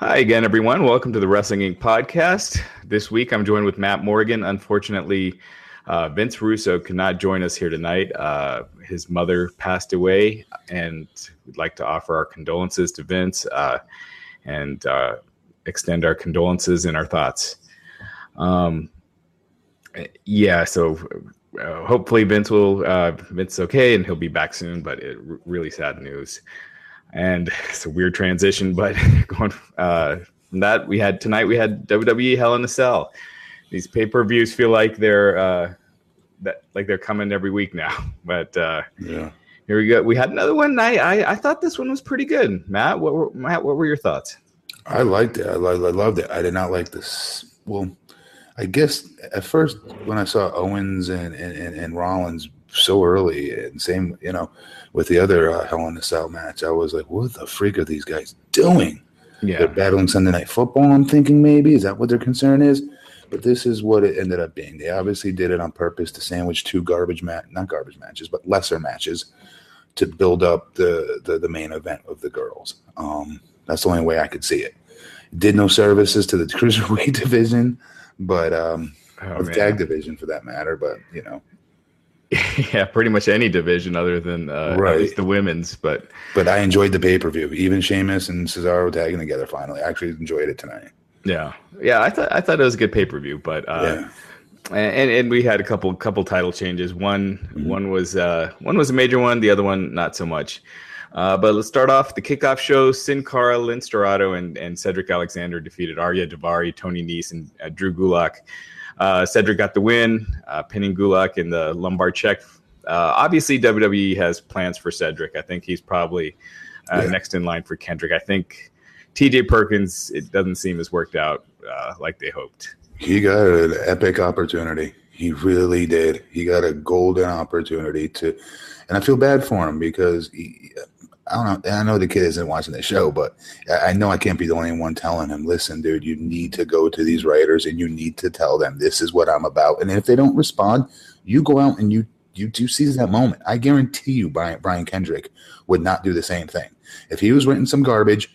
Hi again, everyone. Welcome to the Wrestling Inc. podcast. This week I'm joined with Matt Morgan. Unfortunately, uh, Vince Russo could not join us here tonight. Uh, his mother passed away, and we'd like to offer our condolences to Vince uh, and uh, extend our condolences and our thoughts. Um, yeah, so uh, hopefully Vince will uh, Vince okay and he'll be back soon. But it, really sad news and it's a weird transition. But going uh, from that, we had tonight we had WWE Hell in a Cell. These pay per views feel like they're uh, that like they're coming every week now. But uh, Yeah. here we go. We had another one. I, I I thought this one was pretty good. Matt, what were Matt? What were your thoughts? I liked it. I, li- I loved it. I did not like this. Well, I guess at first when I saw Owens and, and, and, and Rollins so early, and same, you know, with the other uh, Hell in a Cell match, I was like, what the freak are these guys doing? Yeah, They're battling Sunday Night Football, I'm thinking maybe. Is that what their concern is? But this is what it ended up being. They obviously did it on purpose to sandwich two garbage match, not garbage matches, but lesser matches to build up the, the, the main event of the girls. Um, that's the only way I could see it. Did no services to the cruiserweight division, but um, Oh, or the man. tag division for that matter. But you know, yeah, pretty much any division other than uh, Right. at least the women's. But but I enjoyed the pay per view. Even Sheamus and Cesaro tagging together finally. I actually enjoyed it tonight. yeah, yeah, I thought I thought it was a good pay per view. But uh, yeah, and and we had a couple couple title changes. One Mhm. one was uh, one was a major one. The other one not so much. Uh, but let's start off the kickoff show. Sin Cara, Lince Dorado, and, and Cedric Alexander defeated Ariya Daivari, Tony Nese, and uh, Drew Gulak. Uh, Cedric got the win, uh, pinning Gulak in the lumbar check. Uh, obviously, WWE has plans for Cedric. I think he's probably uh, Yeah. next in line for Kendrick. I think TJ Perkins, it doesn't seem as worked out uh, like they hoped. he got an epic opportunity. He really did. He got a golden opportunity to, and I feel bad for him because he, I don't know. I know the kid isn't watching the show, but I know I can't be the only one telling him, "Listen, dude, you need to go to these writers and you need to tell them this is what I'm about." And if they don't respond, you go out and you you do seize that moment. I guarantee you, Brian Brian Kendrick would not do the same thing. If he was writing some garbage,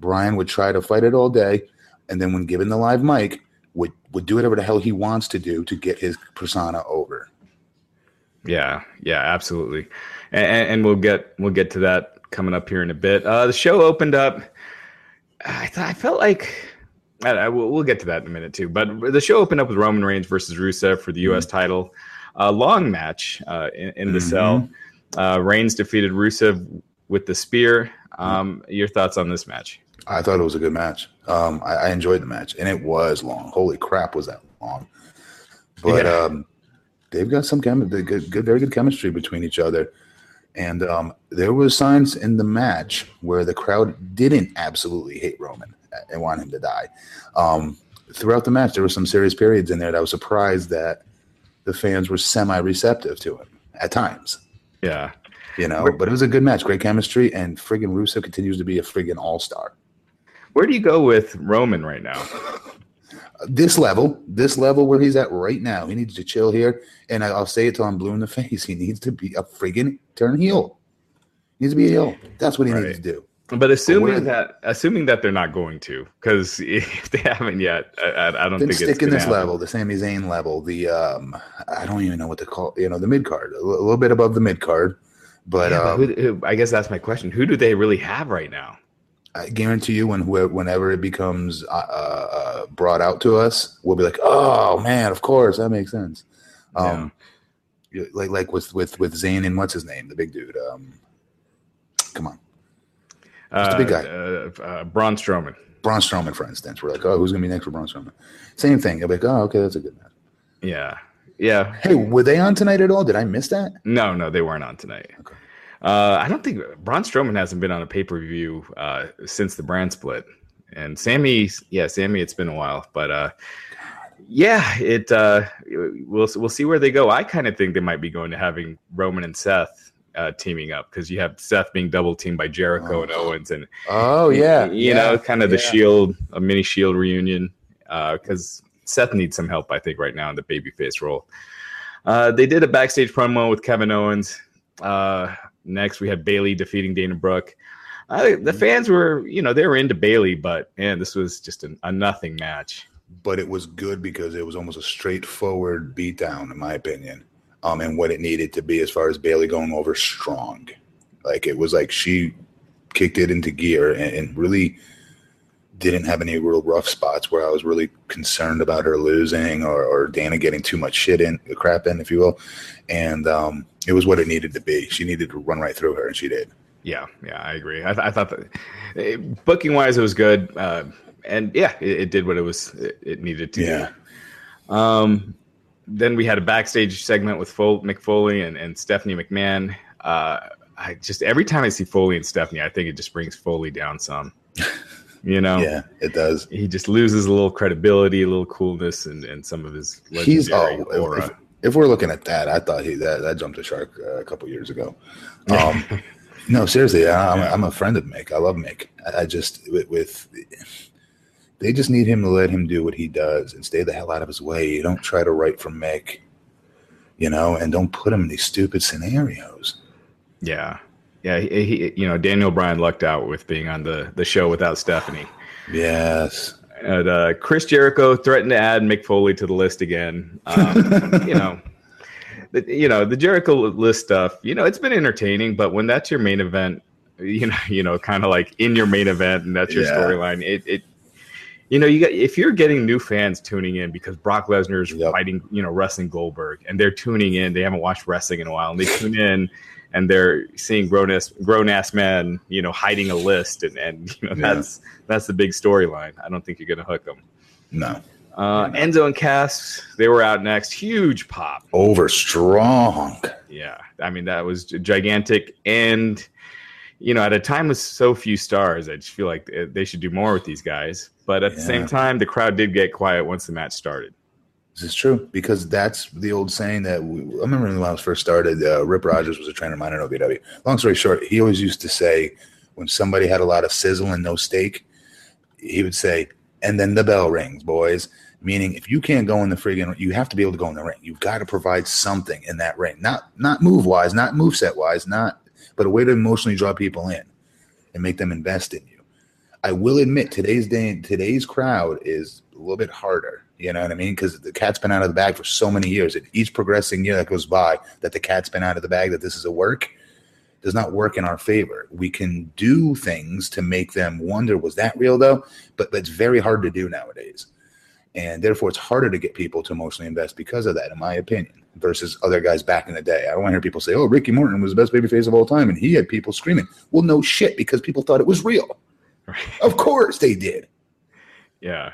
Brian would try to fight it all day, and then when given the live mic, would would do whatever the hell he wants to do to get his persona over. Yeah, yeah, absolutely, and, and we'll get we'll get to that coming up here in a bit. Uh, the show opened up. I thought I felt like I, I, we'll, we'll get to that in a minute too. But the show opened up with Roman Reigns versus Rusev for the U.S. title, a long match uh, in, in the Mhm. cell. Uh, Reigns defeated Rusev with the spear. Um, your thoughts on this match? I thought it was a good match. Um, I, I enjoyed the match, and it was long. Holy crap, was that long? But Yeah. um, they've got some chem- good, good, very good chemistry between each other. And um, there was signs in the match where the crowd didn't absolutely hate Roman and want him to die. Um, throughout the match, there were some serious periods in there that I was surprised that the fans were semi-receptive to him at times. Yeah, You know, but it was a good match, great chemistry, and friggin' Rusev continues to be a friggin' all-star. where do you go with Roman right now? this level, this level where he's at right now, he needs to chill here. And I- I'll say it till I'm blue in the face. He needs to be a friggin' turn heel. He needs to be a heel. That's what he Right. needs to do. But assuming that assuming that they're not going to, because if they haven't yet, I, I, don't think stick in gonna this happen. level, the Sami Zayn level, the um, I don't even know what to call, you know, the mid card, a little bit above the mid card, but Yeah, um, but who, who, I guess that's my question. Who do they really have right now? I guarantee you, when whenever it becomes uh, uh, brought out to us, we'll be like, "Oh man, of course that makes sense." Um, yeah. like like with with with Zayn and what's his name, the big dude. Um, come on, just a big guy, uh, uh, Braun Strowman. Braun Strowman, for instance, we're like, "Oh, who's gonna be next for Braun Strowman?" Same thing. You'll be like, "Oh, okay, that's a good match." Yeah, yeah. Hey, were they on tonight at all? Did I miss that? No, no, they weren't on tonight. Okay. Uh, I don't think Braun Strowman hasn't been on a pay per view uh, since the brand split, and Sami, yeah, Sami, it's been a while, but uh, yeah, it uh, we'll we'll see where they go. I kind of think they might be going to having Roman and Seth uh, teaming up because you have Seth being double teamed by Jericho oh. and Owens, and oh yeah, you yeah. know, kind of the Shield, a mini Shield reunion because uh, Seth needs some help, I think, right now in the babyface role. Uh, they did a backstage promo with Kevin Owens. Uh, Next, we had Bayley defeating Dana Brooke. Uh, the mm-hmm. fans were, you know, they were into Bayley, but man, this was just an, a nothing match. But it was good because it was almost a straightforward beatdown, in my opinion, um, and what it needed to be as far as Bayley going over strong. Like it was like she kicked it into gear and, and really didn't have any real rough spots where I was really concerned about her losing or, or Dana getting too much shit in, the crap in, if you will. And um, it was what it needed to be. She needed to run right through her, and she did. Yeah, yeah, I agree. I, th- I thought that eh, booking wise, it was good, uh, and yeah, it, it, did what it was it, it needed to. Yeah. Do. Um, then we had a backstage segment with Fol- Mick Foley and, and Stephanie McMahon. Uh, I just every time I see Foley and Stephanie, I think it just brings Foley down some. You know, yeah, it does. He just loses a little credibility, a little coolness, and, and some of his he's oh, aura. If, if we're looking at that, I thought he that, that jumped a shark uh, a couple years ago. Um, no, seriously, I, am yeah. I'm a friend of Mick. I love Mick. I, I just with, with, they just need him to let him do what he does and stay the hell out of his way. You don't try to write for Mick, you know, and don't put him in these stupid scenarios. Yeah, yeah. He, he you know, Daniel Bryan lucked out with being on the the show without Stephanie. Yes. And uh, Chris Jericho threatened to add Mick Foley to the list again. Um, you know, the, you know the Jericho list stuff. You know, it's been entertaining, but when that's your main event, you know, you know, kind of like in your main event, and that's your yeah. storyline. It, it, you know, you got if you're getting new fans tuning in because Brock Lesnar is yep. fighting, you know, wrestling Goldberg, and they're tuning in. They haven't watched wrestling in a while, and they tune in and they're seeing grown ass grown ass men, you know, hiding a list, and and you know yeah. that's that's the big storyline. I don't think you're gonna hook them. No. Uh, Enzo and Cass, they were out next. Huge pop. Over strong. Yeah. I mean, that was gigantic. And, you know, at a time with so few stars, I just feel like they should do more with these guys. But at yeah. the same time, the crowd did get quiet once the match started. This is true because that's the old saying that we, I remember when I was first started. Uh, Rip Rogers was a trainer of mine at OVW. Long story short, he always used to say when somebody had a lot of sizzle and no steak, he would say, "And then the bell rings, boys." Meaning, if you can't go in the friggin', you have to be able to go in the ring. You've got to provide something in that ring, not not move wise, not move set wise, not, but a way to emotionally draw people in and make them invest in you. I will admit, today's day, today's crowd is a little bit harder you know what I mean? Because the cat's been out of the bag for so many years. And each progressing year that goes by, that the cat's been out of the bag, that this is a work, does not work in our favor. We can do things to make them wonder, was that real though? But, but it's very hard to do nowadays. And therefore, it's harder to get people to emotionally invest because of that, in my opinion, versus other guys back in the day. I don't want to hear people say, oh, Ricky Morton was the best babyface of all time. And he had people screaming. Well, no shit, because people thought it was real. Right. Of course they did. Yeah.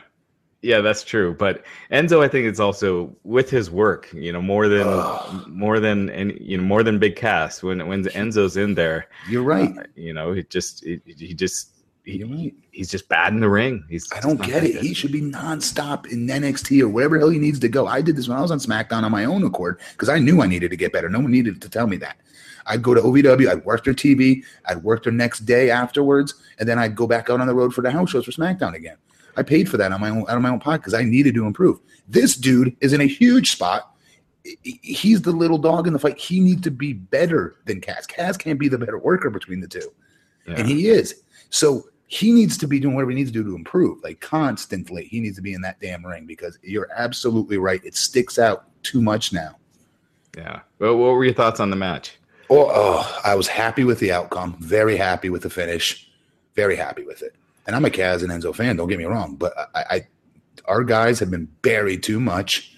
Yeah, that's true. But Enzo, I think it's also with his work, you know, more than more than and you know more than Big cast. When when Enzo's in there, you're right. Uh, you know, it just it, he just he, right. he's just bad in the ring. He's I don't get it. Good. He should be nonstop in NXT or wherever hell he needs to go. I did this when I was on SmackDown on my own accord because I knew I needed to get better. No one needed to tell me that. I'd go to OVW, I'd work their TV, I'd work their next day afterwards, and then I'd go back out on the road for the house shows for SmackDown again. I paid for that on my own out of my own pocket because I needed to improve. This dude is in a huge spot. He's the little dog in the fight. He needs to be better than Cass. Cass can't be the better worker between the two, yeah. and he is. So he needs to be doing whatever he needs to do to improve, like constantly. He needs to be in that damn ring because you're absolutely right. It sticks out too much now. Yeah. Well, what were your thoughts on the match? Oh, oh I was happy with the outcome. Very happy with the finish Very happy with it. And I'm a Cass and Enzo fan. Don't get me wrong, but I, I our guys have been buried too much,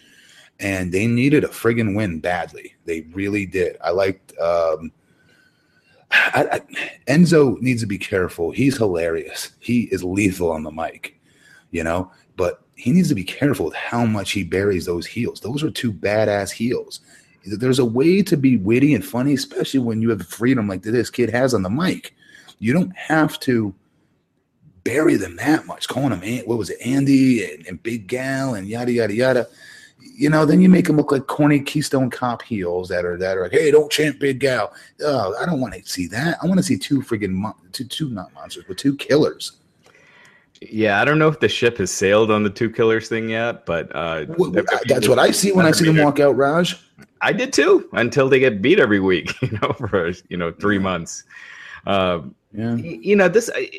and they needed a friggin' win badly. They really did. I liked. Um, I, I, Enzo needs to be careful. He's hilarious. He is lethal on the mic, you know. But he needs to be careful with how much he buries those heels. Those are two badass heels. There's a way to be witty and funny, especially when you have freedom like this kid has on the mic. You don't have to bury them that much, calling them what was it, Andy and, and Big Gal and yada yada yada. You know, then you make them look like corny Keystone Cop heels that are that are like, hey, don't chant Big Gal. Oh, I don't want to see that. I want to see two friggin' mo- two two not monsters, but two killers. Yeah, I don't know if the ship has sailed on the two killers thing yet, but uh, well, that's what I see when I see them walk out, Raj. I did too, until they get beat every week, you know, for you know three months. Um, yeah, you know this. I,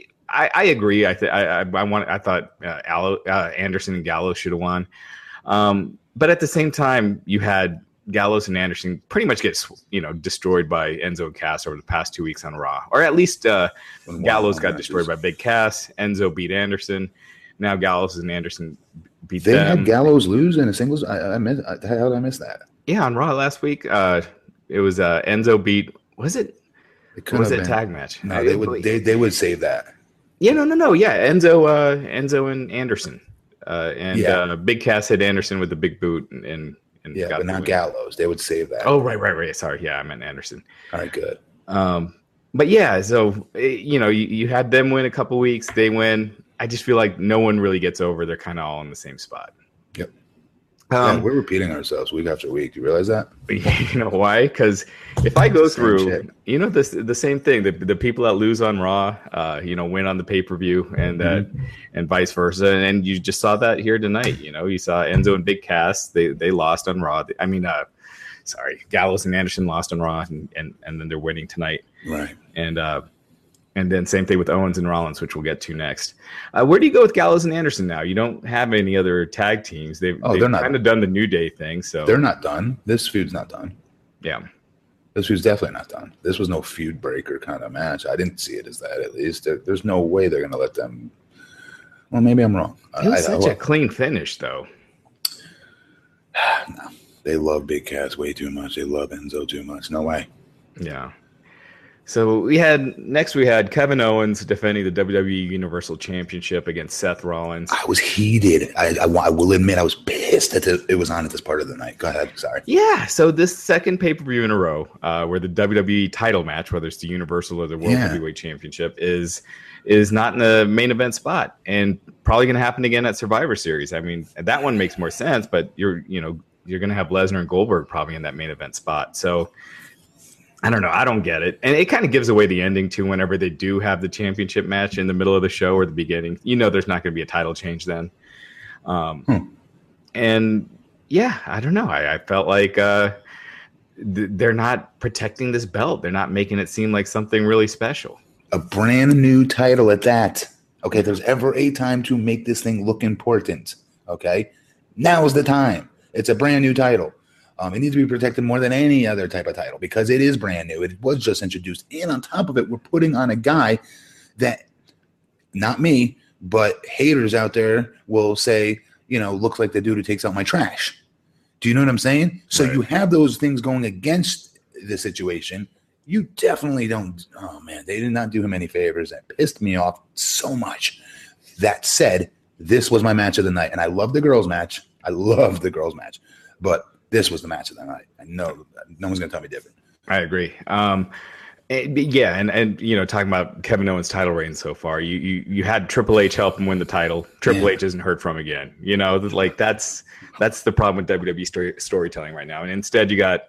I agree. I, th- I, I want. I thought uh, Allo, uh, Anderson and Gallows should have won, um, but at the same time, you had Gallows and Anderson pretty much get you know destroyed by Enzo and Cass over the past two weeks on Raw, or at least uh, Gallows got destroyed by Big Cass. Enzo beat Anderson. Now Gallows and Anderson beat they them. had Gallows lose in a singles. I, I missed. How did I miss that? Yeah, on Raw last week, uh, it was uh, Enzo beat. Was it? It was it tag match? No, they would. They, they would save that. Yeah, no, no, no. Yeah, Enzo, uh, Enzo and Anderson, uh, and yeah. uh, Big Cass hit Anderson with the big boot, and, and, and yeah, but not Gallows. They would save that. Oh, right, right, right. Sorry, yeah, I meant Anderson. All right, good. Um, but yeah, so eh, you know, you, you had them win a couple weeks. They win. I just feel like no one really gets over. They're kind of all in the same spot. Yep. Um, yeah, we're repeating ourselves week after week. Do you realize that? You know why? Because if I go through, shit. you know, the the same thing. The, the people that lose on Raw, uh, you know, win on the pay per view, and mm-hmm. uh, and vice versa. And, and, you just saw that here tonight. You know, you saw Enzo and Big Cass. They they lost on Raw. I mean, uh, sorry, Gallows and Anderson lost on Raw, and and, and then they're winning tonight. Right. And uh, and then same thing with Owens and Rollins, which we'll get to next. Uh, where do you go with Gallows and Anderson now? You don't have any other tag teams. They've, oh, they've kind of done the New Day thing. So they're not done. This feud's not done. Yeah. This feud's definitely not done. This was no feud breaker kind of match. I didn't see it as that. At least there, there's no way they're going to let them. Well, maybe I'm wrong. It was I, such a clean finish, though. no, they love Big Cass way too much. They love Enzo too much. No way. Yeah. So we had next we had Kevin Owens defending the WWE Universal Championship against Seth Rollins. I was heated. I, I, I will admit I was pissed that it was on at this part of the night. Go ahead. Sorry. Yeah. So this second pay per view in a row, uh, where the WWE title match, whether it's the Universal or the World yeah. Heavyweight Championship, is is not in the main event spot, and probably going to happen again at Survivor Series. I mean, that one makes more sense, but you're you know you're going to have Lesnar and Goldberg probably in that main event spot. So I don't know. I don't get it. And it kind of gives away the ending too whenever they do have the championship match in the middle of the show or the beginning. You know, there's not going to be a title change then. Um, hmm. And yeah, I don't know. I, I felt like uh, th- they're not protecting this belt, they're not making it seem like something really special. A brand new title at that. Okay, there's ever a time to make this thing look important. Okay, now is the time. It's a brand new title. Um, it needs to be protected more than any other type of title because it is brand new. It was just introduced. And on top of it, we're putting on a guy that, not me, but haters out there will say, you know, looks like the dude who takes out my trash. Do you know what I'm saying? So right. you have those things going against the situation. You definitely don't. Oh man, they did not do him any favors. That pissed me off so much. That said, this was my match of the night, and I love the girls' match. I love the girls' match, but this was the match of the night. I know no one's going to tell me different. I agree. Um, and, yeah, and and you know, talking about Kevin Owens' title reign so far, you you you had Triple H help him win the title. Triple yeah. H isn't heard from again. You know, like that's that's the problem with WWE story, storytelling right now. And instead, you got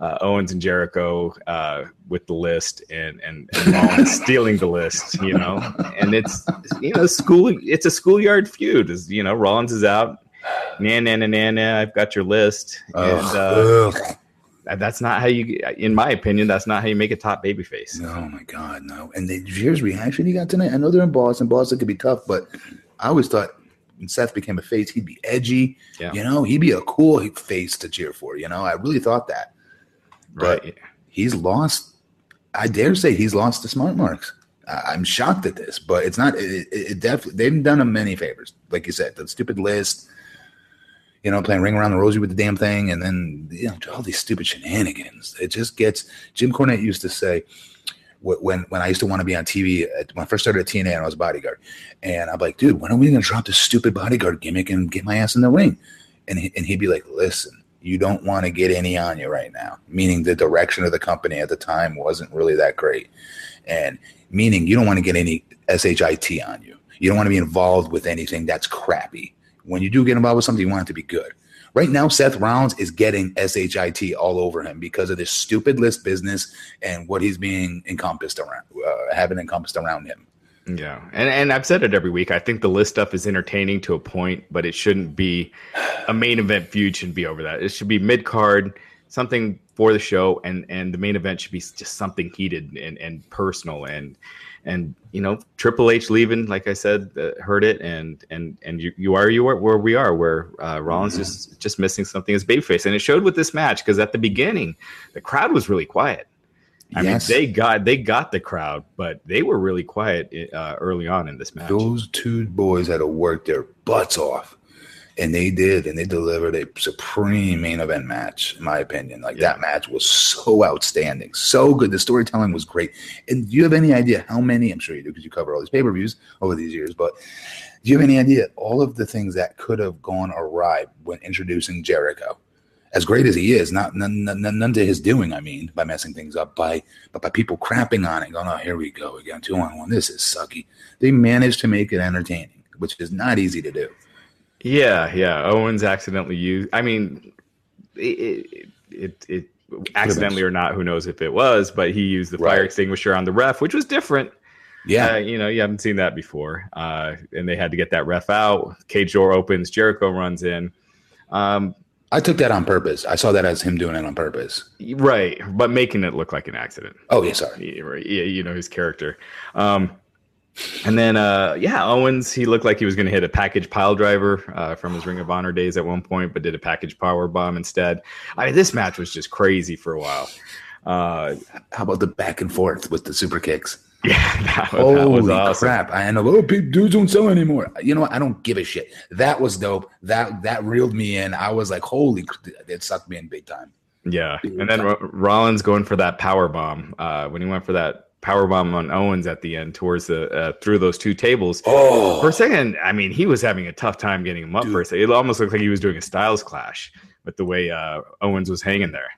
uh, Owens and Jericho uh, with the list, and and, and stealing the list. You know, and it's you know school. It's a schoolyard feud. Is you know Rollins is out nah, nah, nah, nah, nah, I've got your list. And uh, that's not how you, in my opinion, that's not how you make a top baby face. Oh my God, no. And the here's reaction he got tonight. I know they're in Boston. Boston could be tough, but I always thought when Seth became a face, he'd be edgy. Yeah. You know, he'd be a cool face to cheer for. You know, I really thought that. But right. he's lost. I dare say he's lost the smart marks. I'm shocked at this, but it's not. It, it, it definitely they've done him many favors, like you said, the stupid list. You know, playing ring around the rosy with the damn thing, and then you know all these stupid shenanigans. It just gets. Jim Cornette used to say, when when I used to want to be on TV when I first started at TNA and I was bodyguard, and I'm like, dude, when are we gonna drop this stupid bodyguard gimmick and get my ass in the ring? And he, and he'd be like, listen, you don't want to get any on you right now. Meaning the direction of the company at the time wasn't really that great, and meaning you don't want to get any shit on you. You don't want to be involved with anything that's crappy. When you do get involved with something, you want it to be good. Right now, Seth Rollins is getting shit all over him because of this stupid list business and what he's being encompassed around, uh, having encompassed around him. Yeah, and and I've said it every week. I think the list stuff is entertaining to a point, but it shouldn't be a main event feud. Shouldn't be over that. It should be mid card, something for the show, and and the main event should be just something heated and and personal and and you know Triple H leaving, like I said, uh, hurt it, and and and you you are you are where we are, where uh, Rollins mm-hmm. just just missing something as babyface, and it showed with this match because at the beginning the crowd was really quiet. I yes. mean, they got they got the crowd, but they were really quiet uh, early on in this match. Those two boys had to work their butts off and they did, and they delivered a supreme main event match, in my opinion. Like yeah. that match was so outstanding, so good. The storytelling was great. And do you have any idea how many? I'm sure you do because you cover all these pay per views over these years. But do you have any idea all of the things that could have gone awry when introducing Jericho? As great as he is, not none, none, none to his doing. I mean, by messing things up, by but by people crapping on it, going, "Oh, here we go again, two on one. This is sucky." They managed to make it entertaining, which is not easy to do. Yeah, yeah. Owens accidentally used. I mean, it it, it, accidentally or not, who knows if it was, but he used the right. fire extinguisher on the ref, which was different. Yeah, uh, you know, you haven't seen that before, uh, and they had to get that ref out. Cage door opens, Jericho runs in. Um, I took that on purpose. I saw that as him doing it on purpose. Right, but making it look like an accident. Oh yeah, sorry. Yeah, you know his character. Um, and then, uh, yeah, Owens, he looked like he was going to hit a package pile driver uh, from his Ring of Honor days at one point, but did a package power bomb instead. I mean, this match was just crazy for a while. Uh, How about the back and forth with the super kicks? Yeah, that, Holy that was awesome. crap! I know, oh, dudes don't sell anymore. You know what? I don't give a shit. That was dope. That that reeled me in. I was like, holy, it sucked me in big time. Yeah, big and then Rollins going for that power bomb uh, when he went for that powerbomb on Owens at the end towards the uh, through those two tables. Oh, for a second, I mean, he was having a tough time getting him up. Dude. For a second, it almost looked like he was doing a Styles clash with the way uh, Owens was hanging there.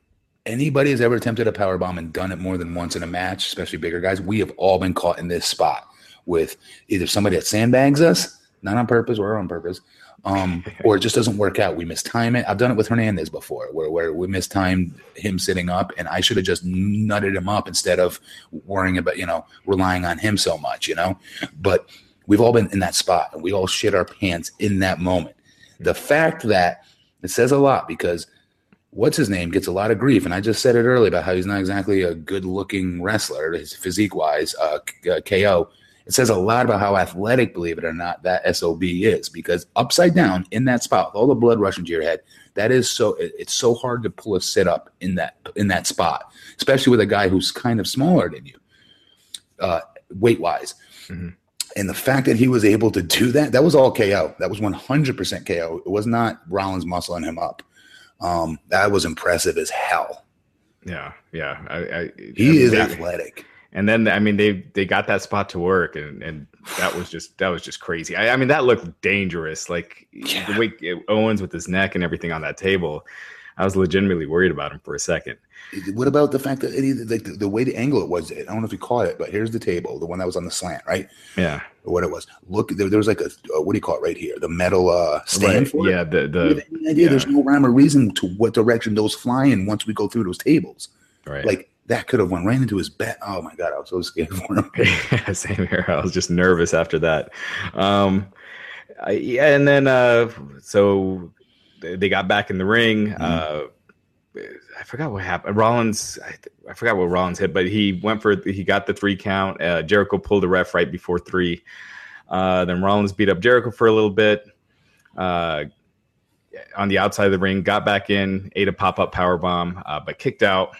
Anybody has ever attempted a power bomb and done it more than once in a match, especially bigger guys, we have all been caught in this spot with either somebody that sandbags us, not on purpose or on purpose, um, or it just doesn't work out. We mistime it. I've done it with Hernandez before, where where we mistimed him sitting up, and I should have just nutted him up instead of worrying about you know relying on him so much, you know. But we've all been in that spot, and we all shit our pants in that moment. The fact that it says a lot because what's his name gets a lot of grief, and I just said it earlier about how he's not exactly a good-looking wrestler, his physique-wise. Uh, uh, KO it says a lot about how athletic, believe it or not, that SOB is because upside down in that spot, with all the blood rushing to your head, that is so it's so hard to pull a sit up in that in that spot, especially with a guy who's kind of smaller than you, uh, weight wise. Mm-hmm. And the fact that he was able to do that, that was all KO. That was 100% KO. It was not Rollins muscling him up. Um, that was impressive as hell. Yeah, yeah. I, I, he I, is athletic and then I mean they they got that spot to work, and and that was just that was just crazy. I, I mean that looked dangerous, like yeah. the way Owens with his neck and everything on that table. I was legitimately worried about him for a second. What about the fact that it, like the, the, way the angle it was? I don't know if you caught it, but here's the table, the one that was on the slant, right? Yeah. Or what it was. Look, there, there was like a uh, what do you call it right here? The metal uh, stand. Right. Yeah. The the idea. Yeah. There's no rhyme or reason to what direction those fly in once we go through those tables. Right. Like that could have went right into his bet. Oh my god, I was so scared for him. yeah, same here. I was just nervous after that. Um, I, yeah, and then uh, so they got back in the ring. Mm-hmm. Uh, I forgot what happened. Rollins, I, I, forgot what Rollins hit, but he went for he got the three count. Uh, Jericho pulled the ref right before three. Uh, then Rollins beat up Jericho for a little bit. Uh, on the outside of the ring, got back in, ate a pop up power bomb, uh, but kicked out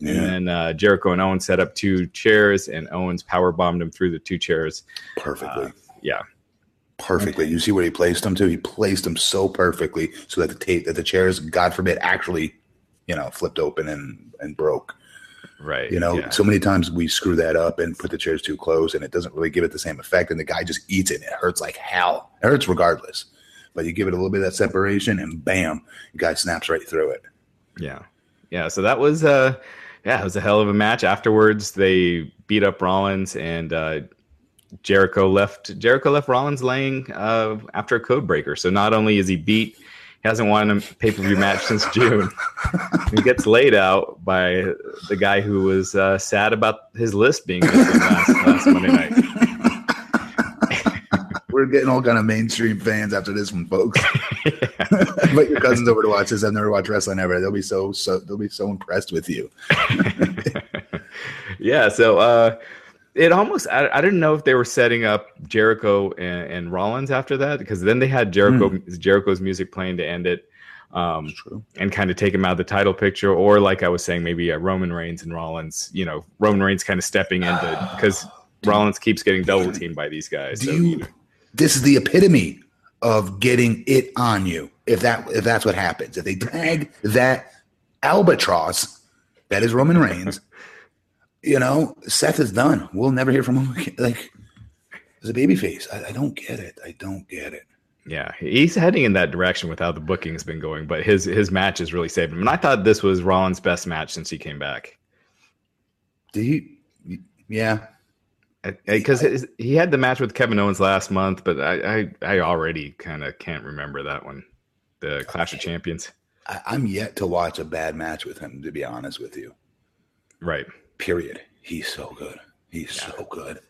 And then uh, Jericho and Owens set up two chairs, and Owens power bombed him through the two chairs. Perfectly. Uh, yeah, perfectly. You see where he placed them to? He placed them so perfectly so that the tape that the chairs, God forbid, actually, you know, flipped open and and broke. right. You know, yeah. so many times we screw that up and put the chairs too close, and it doesn't really give it the same effect. And the guy just eats it. And it hurts like hell. It hurts regardless. But you give it a little bit of that separation, and bam, the guy snaps right through it. Yeah. Yeah. So that was uh yeah, it was a hell of a match. Afterwards they beat up Rollins and uh Jericho left Jericho left Rollins laying uh after a code breaker. So not only is he beat, he hasn't won a pay-per-view match since June. he gets laid out by the guy who was uh, sad about his list being missing last, last Monday night. We're getting all kind of mainstream fans after this one, folks. Invite your cousins over to watch this. I've never watched wrestling ever. They'll be so so they'll be so impressed with you. yeah, so uh it almost I, I didn't know if they were setting up Jericho and, and Rollins after that because then they had Jericho Jericho's music playing to end it. Um, and kind of take him out of the title picture, or like I was saying, maybe uh, Roman Reigns and Rollins. You know, Roman Reigns kind of stepping into because Rollins keeps getting double teamed by these guys. Do So, you, you know, this is the epitome of getting it on you. If that if that's what happens, if they tag that albatross, that is Roman Reigns. you know, Seth is done. We'll never hear from him again. Like as a babyface, I, I don't get it. I don't get it. yeah, he's heading in that direction with how the booking's been going, but his his match has really saved him. And I thought this was Rollins' best match since he came back. Do you? Yeah, because he had the match with Kevin Owens last month, but I I, I already kind of can't remember that one, the Clash of Champions. I, I'm yet to watch a bad match with him. To be honest with you, Right, period. He's so good. He's so good.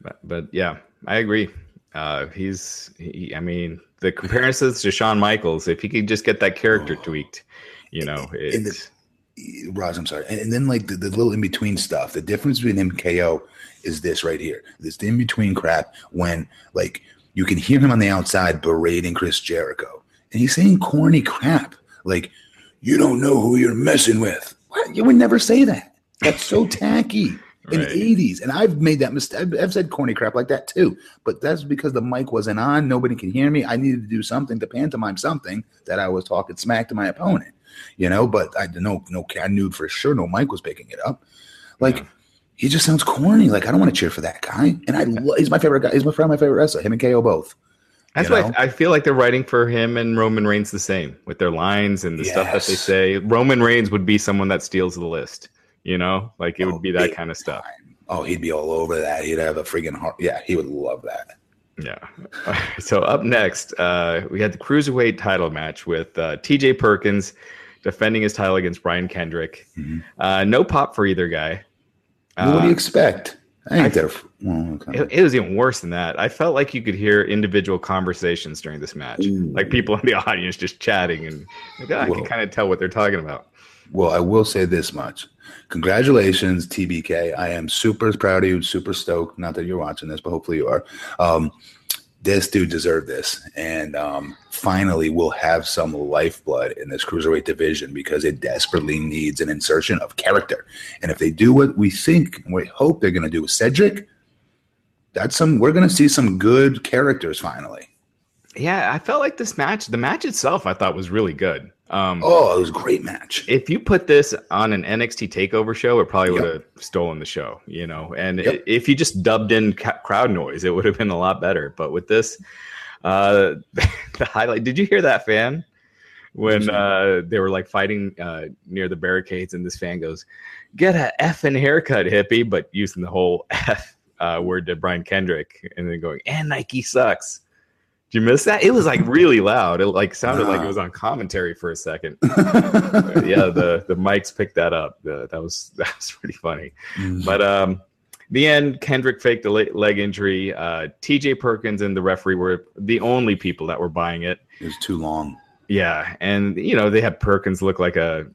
but, but yeah, I agree. Uh, he's he, I mean the comparisons to Shawn Michaels, if he could just get that character tweaked, you know, the- it's Roz, I'm sorry. And, and then like the, the little in between stuff. The difference between him and KO is this right here. This in between crap when like you can hear him on the outside berating Chris Jericho. And he's saying corny crap. Like, you don't know who you're messing with. What? You would never say that. That's so tacky. In Right. the 80s. And I've made that mistake. I've- said corny crap like that too. But that's because the mic wasn't on. Nobody could hear me. I needed to do something to pantomime something that I was talking smack to my opponent you know. But I no no I knew for sure no mic was picking it up. Like Yeah. He just sounds corny. Like I don't want to cheer for that guy. And I lo- he's my favorite guy. He's my friend, my favorite wrestler. Him and KO both. That's you why know? I feel like they're writing for him and Roman Reigns the same with their lines and the stuff that they say. Roman Reigns would be someone that steals the list, you know, like it Oh, would be that kind of stuff. Oh, he'd be all over that. He'd have a freaking heart. Yeah, he would love that. Yeah. so up next, uh, we had the cruiserweight title match with uh, T.J. Perkins defending his title against Brian Kendrick. Mhm. Uh, no pop for either guy. Well, what do Uh, you expect? I I- think they're. Well, okay. it, it was even worse than that. I felt like you could hear individual conversations during this match, Ooh. like people in the audience just chatting, and like, oh, I Whoa. can kind of tell what they're talking about. Well, I will say this much. Congratulations, TBK. I am super proud of you, super stoked. Not that you're watching this, but hopefully you are. Um, this dude deserved this. And um, finally, we'll have some lifeblood in this cruiserweight division because it desperately needs an insertion of character. And if they do what we think we hope they're going to do with Cedric, that's some, we're going to see some good characters finally. Yeah, I felt like this match, the match itself, I thought was really good. Um, Oh, it was a great match. if you put this on an NXT takeover show, it probably would Yep. have stolen the show, you know. And Yep. if you just dubbed in ca- crowd noise, it would have been a lot better. But with this, uh, the highlight. Did you hear that fan when uh, they were like fighting uh, near the barricades, and this fan goes, "Get a effing haircut, hippie," but using the whole F uh, word to Brian Kendrick, and then going, "And Nike sucks." Did you miss that? It was like really loud. It like sounded like it was on commentary for a second yeah, the the mics picked that up. The, that was that was pretty funny. But um, the end, Kendrick faked a le- leg injury. Uh, T.J. Perkins and the referee were the only people that were buying it. it was too long. Yeah, and you know they had Perkins look like a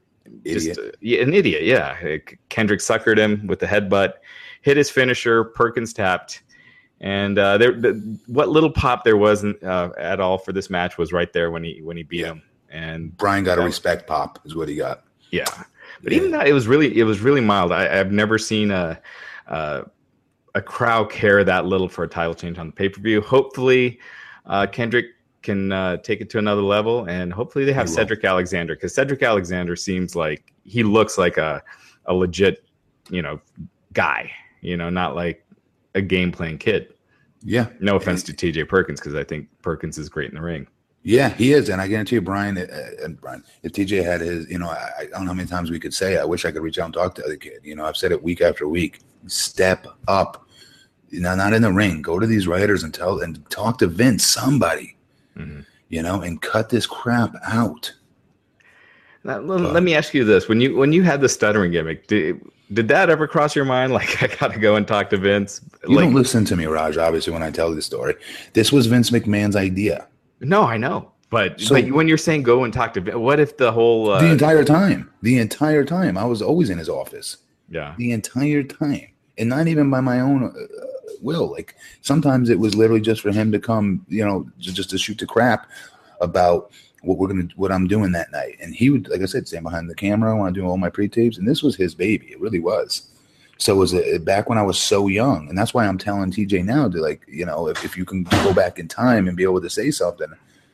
Idiot. just uh, yeah, an idiot. Yeah, Kendrick suckered him with the headbutt, hit his finisher. Perkins tapped. And uh, there, the, what little pop there wasn't uh, at all for this match was right there when he when he beat Yeah. him. And Brian got a respect pop, is what he got. Yeah. But yeah. even that, it was really it was really mild. I, have never seen a, a, a crowd care that little for a title change on the pay per view. Hopefully, uh, Kendrick can uh, take it to another level, and hopefully they have Cedric Alexander because Cedric Alexander seems like he looks like a a legit, you know, guy. You know, not like a game playing kid. Yeah. No offense and, to TJ Perkins because I think Perkins is great in the ring. Yeah, he is, and I guarantee you, Brian. Uh, and Brian, if TJ had his, you know, I, I, don't know how many times we could say, I wish I could reach out and talk to the kid. You know, I've said it week after week. Step up. You know, not in the ring. Go to these writers and tell and talk to Vince, somebody. Mm-hmm. You know, and cut this crap out. Now, let, let me ask you this: when you when you had the stuttering gimmick, did, did that ever cross your mind? Like, I got to go and talk to Vince. You like, don't listen to me, Raj. Obviously, when I tell you the story, this was Vince McMahon's idea. No, I know, but, so, but when you're saying go and talk to, Vince, what if the whole uh, the entire time, the entire time, I was always in his office. Yeah, the entire time, and not even by my own uh, will. Like sometimes it was literally just for him to come, you know, just to shoot the crap about what we're gonna what I'm doing that night. And he would, like I said, stand behind the camera. When I do all my pre tapes, and this was his baby. It really was. So it was a, back when I was so young, and that's why I'm telling TJ now to like, you know, if, if you can go back in time and be able to say something,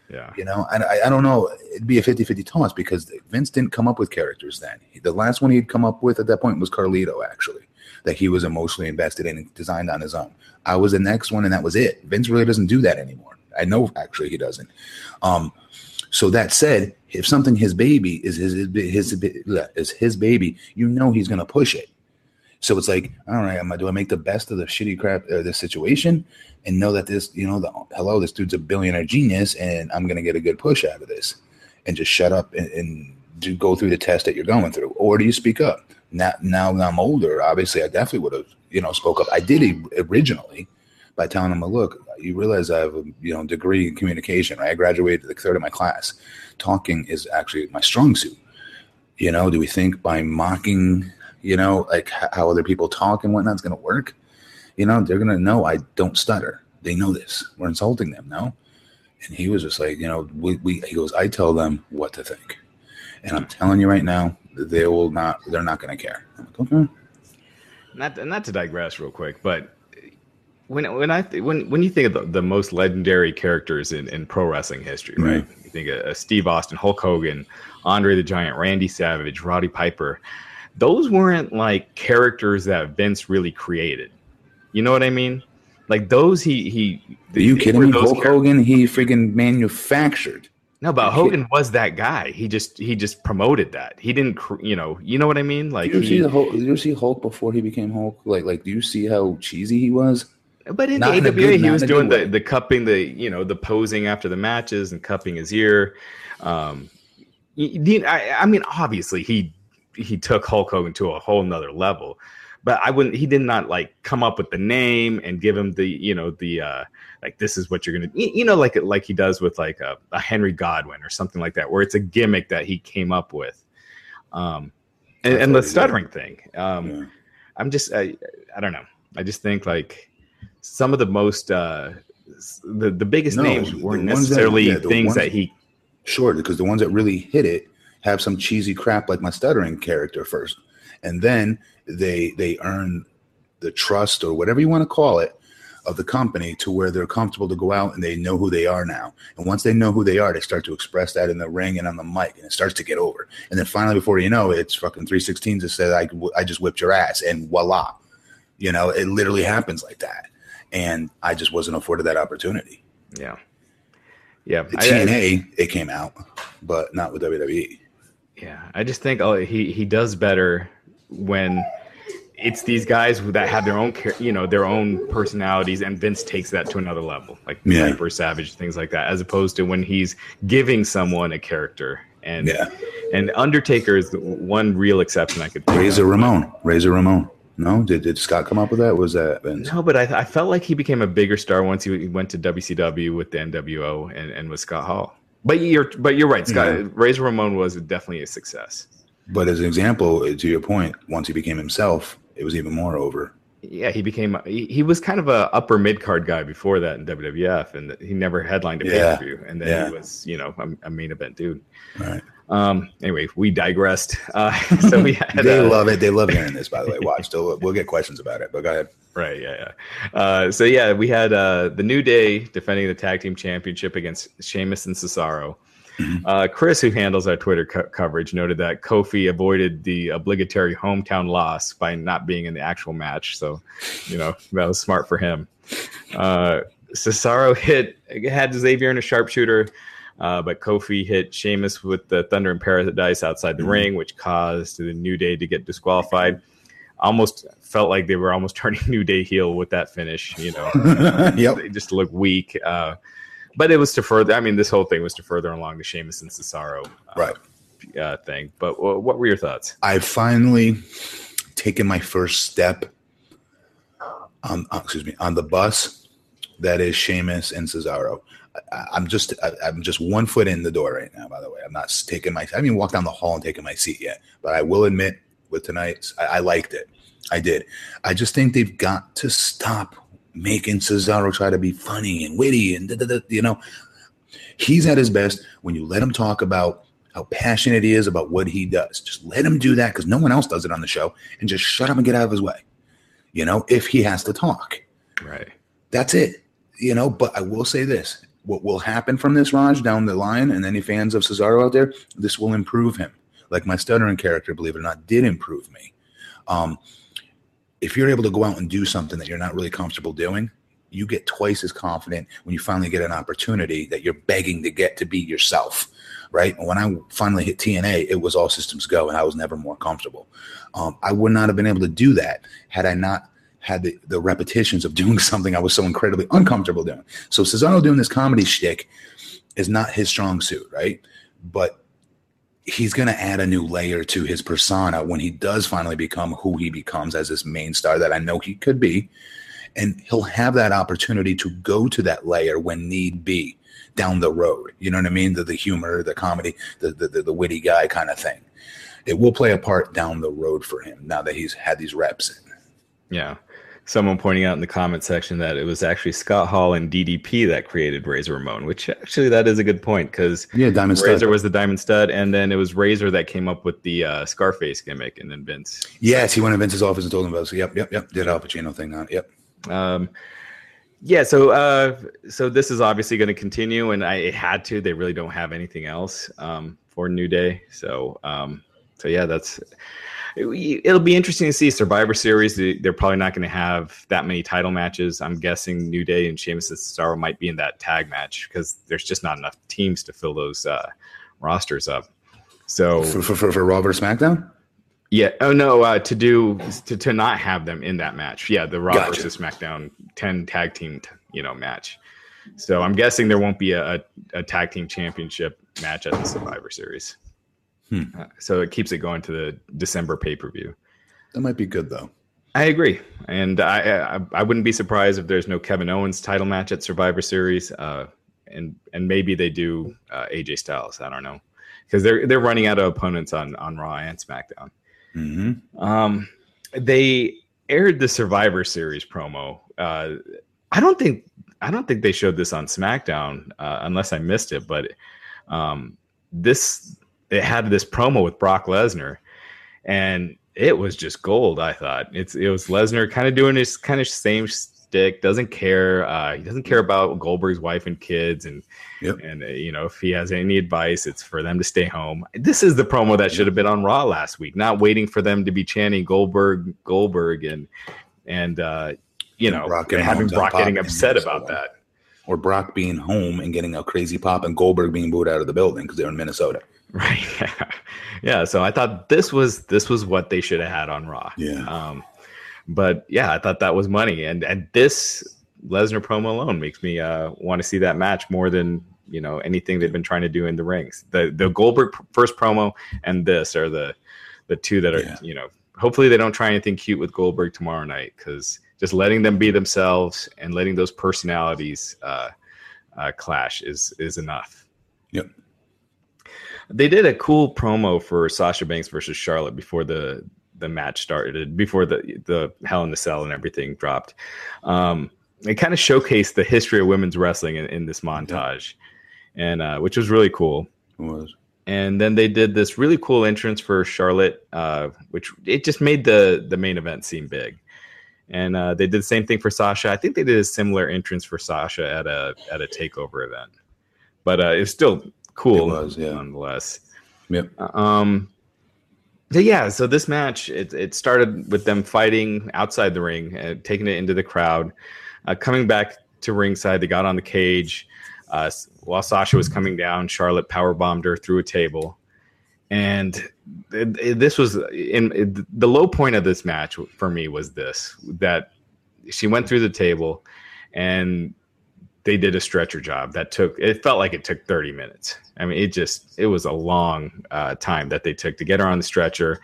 yeah, you know, and I, I don't know, it'd be a 50-50 toss because Vince didn't come up with characters then. The last one he'd come up with at that point was Carlito, actually, that he was emotionally invested in and designed on his own. I was the next one, and that was it. Vince really doesn't do that anymore. I know actually he doesn't. Um, so that said, if something his baby is his his, his is his baby, you know he's gonna push it. So it's like, all right, am I, do I make the best of the shitty crap uh, this situation and know that this, you know, the, hello, this dude's a billionaire genius and I'm gonna get a good push out of this, and just shut up and, and do go through the test that you're going through, or do you speak up? Now, now that I'm older, obviously, I definitely would have, you know, spoke up. I did originally by telling them, look, you realize I have a you know degree in communication. Right? I graduated the third of my class. Talking is actually my strong suit. You know, do we think by mocking, you know, like how other people talk and whatnot is going to work? You know, they're going to know I don't stutter. They know this. We're insulting them, no? And he was just like, you know, we, we he goes, I tell them what to think. And I'm telling you right now, they will not, they're not going to care. Like, okay. Not, not to digress real quick, but when when I th- when when you think of the, the most legendary characters in, in pro wrestling history, mm-hmm. right? You think of Steve Austin, Hulk Hogan, Andre the Giant, Randy Savage, Roddy Piper. Those weren't like characters that Vince really created. You know what I mean? Like those, he he. Are you kidding me? Hulk Hogan, he freaking manufactured. No, but Hogan was that guy. He just he just promoted that. He didn't, you know, you know what I mean? Like, did you he, see the Hulk? You see Hulk before he became Hulk? Like, like, do you see how cheesy he was? But in not the AWA, good, he was doing the, the cupping, the you know, the posing after the matches and cupping his ear. Um, I, I mean, obviously he he took Hulk Hogan to a whole nother level, but I wouldn't. He did not like come up with the name and give him the you know the uh like this is what you're gonna you know like like he does with like a, a Henry Godwinn or something like that, where it's a gimmick that he came up with. Um, and, and the stuttering thing. Um, yeah. I'm just I, I don't know. I just think like some of the most uh, the the biggest no, names weren't necessarily that, yeah, things that he. Sure, because the ones that really hit it have some cheesy crap like my stuttering character first, and then they they earn the trust or whatever you want to call it of the company to where they're comfortable to go out and they know who they are now. And once they know who they are, they start to express that in the ring and on the mic, and it starts to get over. And then finally, before you know it, it's fucking 316 to say, I, I just whipped your ass, and voila. You know, it literally happens like that and I just wasn't afforded that opportunity. Yeah, yeah. The TNA I, it came out, but not with WWE. Yeah, I just think oh, he he does better when it's these guys that have their own you know their own personalities, and Vince takes that to another level, like yeah. Savage things like that, as opposed to when he's giving someone a character. And yeah. and Undertaker is one real exception I could. Razor Ramon, Razor Ramon. No, did, did Scott come up with that? Was that Vince? No, but I, I felt like he became a bigger star once he went to WCW with the NWO and, and with Scott Hall. But you're but you're right, Scott. Yeah. Razor Ramon was definitely a success. But as an example, to your point, once he became himself, it was even more over. Yeah, he became he, he was kind of a upper mid card guy before that in WWF, and he never headlined a yeah. pay per view, and then yeah. he was you know a, a, main event dude. Right. Um, anyway, we digressed. Uh, so we had, they uh, love it. They love hearing this, by the way. Watch. Still, we'll get questions about it, but go ahead. Right. Yeah. Yeah. Uh, so yeah, we had uh, the New Day defending the tag team championship against Sheamus and Cesaro. Uh, Chris, who handles our Twitter co- coverage, noted that Kofi avoided the obligatory hometown loss by not being in the actual match. So, you know, that was smart for him. Uh, Cesaro hit had Xavier in a sharpshooter, uh, but Kofi hit Sheamus with the Thunder in Paradise outside the ring, which caused the New Day to get disqualified. Almost felt like they were almost turning New Day heel with that finish. You know, yep. they just look weak. Uh, but it was to further. I mean, this whole thing was to further along the Sheamus and Cesaro uh, Right. uh, thing. But w- what were your thoughts? I finally taken my first step on, uh, excuse me, on the bus that is Sheamus and Cesaro. I'm just, I'm just one foot in the door right now. By the way, I'm not taking my, I haven't even walked down the hall and taken my seat yet. But I will admit, with tonight's, I, I liked it. I did. I just think they've got to stop making Cesaro try to be funny and witty and da, da, da, you know, he's at his best when you let him talk about how passionate he is about what he does. Just let him do that because no one else does it on the show and just shut up and get out of his way. You know, if he has to talk, Right. that's it. You know, but I will say this what will happen from this, Raj, down the line, and any fans of Cesaro out there, this will improve him. Like my stuttering character, believe it or not, did improve me. Um, if you're able to go out and do something that you're not really comfortable doing, you get twice as confident when you finally get an opportunity that you're begging to get to be yourself, right? When I finally hit TNA, it was all systems go, and I was never more comfortable. Um, I would not have been able to do that had I not had the, the repetitions of doing something I was so incredibly uncomfortable doing. So Cesaro doing this comedy shtick is not his strong suit, right? But he's going to add a new layer to his persona when he does finally become who he becomes as this main star that I know he could be. And he'll have that opportunity to go to that layer when need be down the road. You know what I mean? The, the humor, the comedy, the, the, the, the witty guy kind of thing. It will play a part down the road for him now that he's had these reps. Yeah. Someone pointing out in the comment section that it was actually Scott Hall and DDP that created Razor Ramon, which actually that is a good point because Yeah, Diamond Stud. Razor was the Diamond Stud, and then it was Razor that came up with the uh, Scarface gimmick, and then Vince. Yes, he went to Vince's office and told him about it. So, yep, yep, yep. Did Al Pacino thing on it. Yep. Um, yeah, so uh, so this is obviously going to continue, and I it had to. They really don't have anything else um, for New Day, so um, so yeah, that's it'll be interesting to see Survivor Series. They, they're probably not going to have that many title matches. I'm guessing New Day and Sheamus and Cesaro might be in that tag match because there's just not enough teams to fill those uh, rosters up. So For, for, for, for Raw versus SmackDown? yeah. Oh no. Uh, to do to, to not have them in that match. Yeah, the Raw Gotcha. versus SmackDown ten tag team you know match. So I'm guessing there won't be a, a, a tag team championship match at the Survivor Series. Hmm. Uh, so it keeps it going to the December pay per view. That might be good, though. I agree, and I, I I wouldn't be surprised if there's no Kevin Owens title match at Survivor Series, uh, and and maybe they do uh, AJ Styles. I don't know because they're they're running out of opponents on on Raw and SmackDown. hmm Um, they aired the Survivor Series promo. Uh, I don't think I don't think they showed this on SmackDown uh, unless I missed it. But um, this it had this promo with Brock Lesnar, and it was just gold. I thought it's it was Lesnar kind of doing his kind of same stick. Doesn't care. Uh, he doesn't care about Goldberg's wife and kids, and Yep. and uh, you know if he has any advice, it's for them to stay home. This is the promo that should have been on Raw last week, not waiting for them to be chanting Goldberg, Goldberg, and and uh, you know Brock having Brock getting upset about that. Or Brock being home and getting a crazy pop and Goldberg being booed out of the building because they're in Minnesota. Right. yeah. So I thought this was this was what they should have had on Raw. Yeah. Um, but yeah, I thought that was money, and and this Lesnar promo alone makes me uh, want to see that match more than you know anything they've been trying to do in the rings. The the Goldberg first promo and this are the the two that are Yeah. you know. Hopefully they don't try anything cute with Goldberg tomorrow night because just letting them be themselves and letting those personalities uh, uh, clash is is enough. Yep. They did a cool promo for Sasha Banks versus Charlotte before the the match started, before the the Hell in the Cell and everything dropped. Um, it kind of showcased the history of women's wrestling in, in this montage, and uh, which was really cool. It was. and then they did this really cool entrance for Charlotte, uh, which it just made the the main event seem big. And uh, they did the same thing for Sasha. I think they did a similar entrance for Sasha at a at a takeover event, but uh, it's still cool, It was, yeah. nonetheless. Yep. Um, so yeah, so this match it it started with them fighting outside the ring, uh, taking it into the crowd, uh, coming back to ringside. They got on the cage. Uh, while Sasha was coming down, Charlotte power bombed her through a table, and it- it- this was in it- the low point of this match for me was this that she went through the table, and they did a stretcher job that took it felt like it took 30 minutes i mean it just it was a long uh, time that they took to get her on the stretcher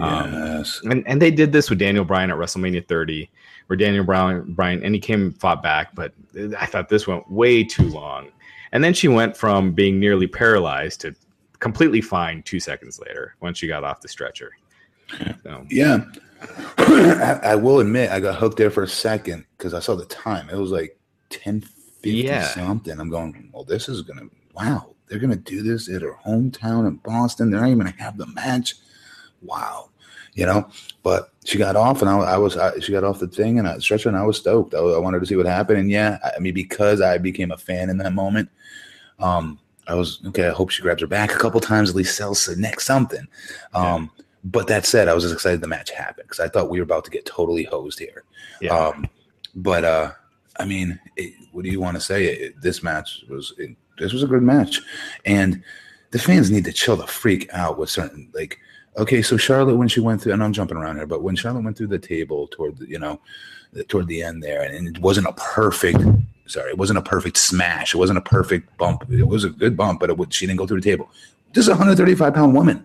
um, Yes. and, and they did this with daniel bryan at wrestlemania 30 where daniel bryan bryan and he came and fought back but i thought this went way too long and then she went from being nearly paralyzed to completely fine two seconds later when she got off the stretcher so, Yeah. I, I will admit, I got hooked there for a second because I saw the time. It was like 10 50 Yeah. something. I'm going, well, this is going to, wow, they're going to do this at her hometown in Boston. They're not even going to have the match. Wow. You know, but she got off and I, I was, I, she got off the thing and I stretcher and I was stoked. I, I wanted to see what happened. And yeah, I, I mean, because I became a fan in that moment, um, I was, okay, I hope she grabs her back a couple times, at least sells the next something. Um, But that said, I was just excited the match happened because I thought we were about to get totally hosed here. yeah Um, but uh, I mean, it, what do you want to say? It, this match was it, this was a good match, and the fans need to chill the freak out with certain like. Okay, so Charlotte, when she went through, and I'm jumping around here, but when Charlotte went through the table toward the, you know, toward the end there, and it wasn't a perfect, sorry, it wasn't a perfect smash, it wasn't a perfect bump. It was a good bump, but it would, she didn't go through the table. This is a 135 pound woman,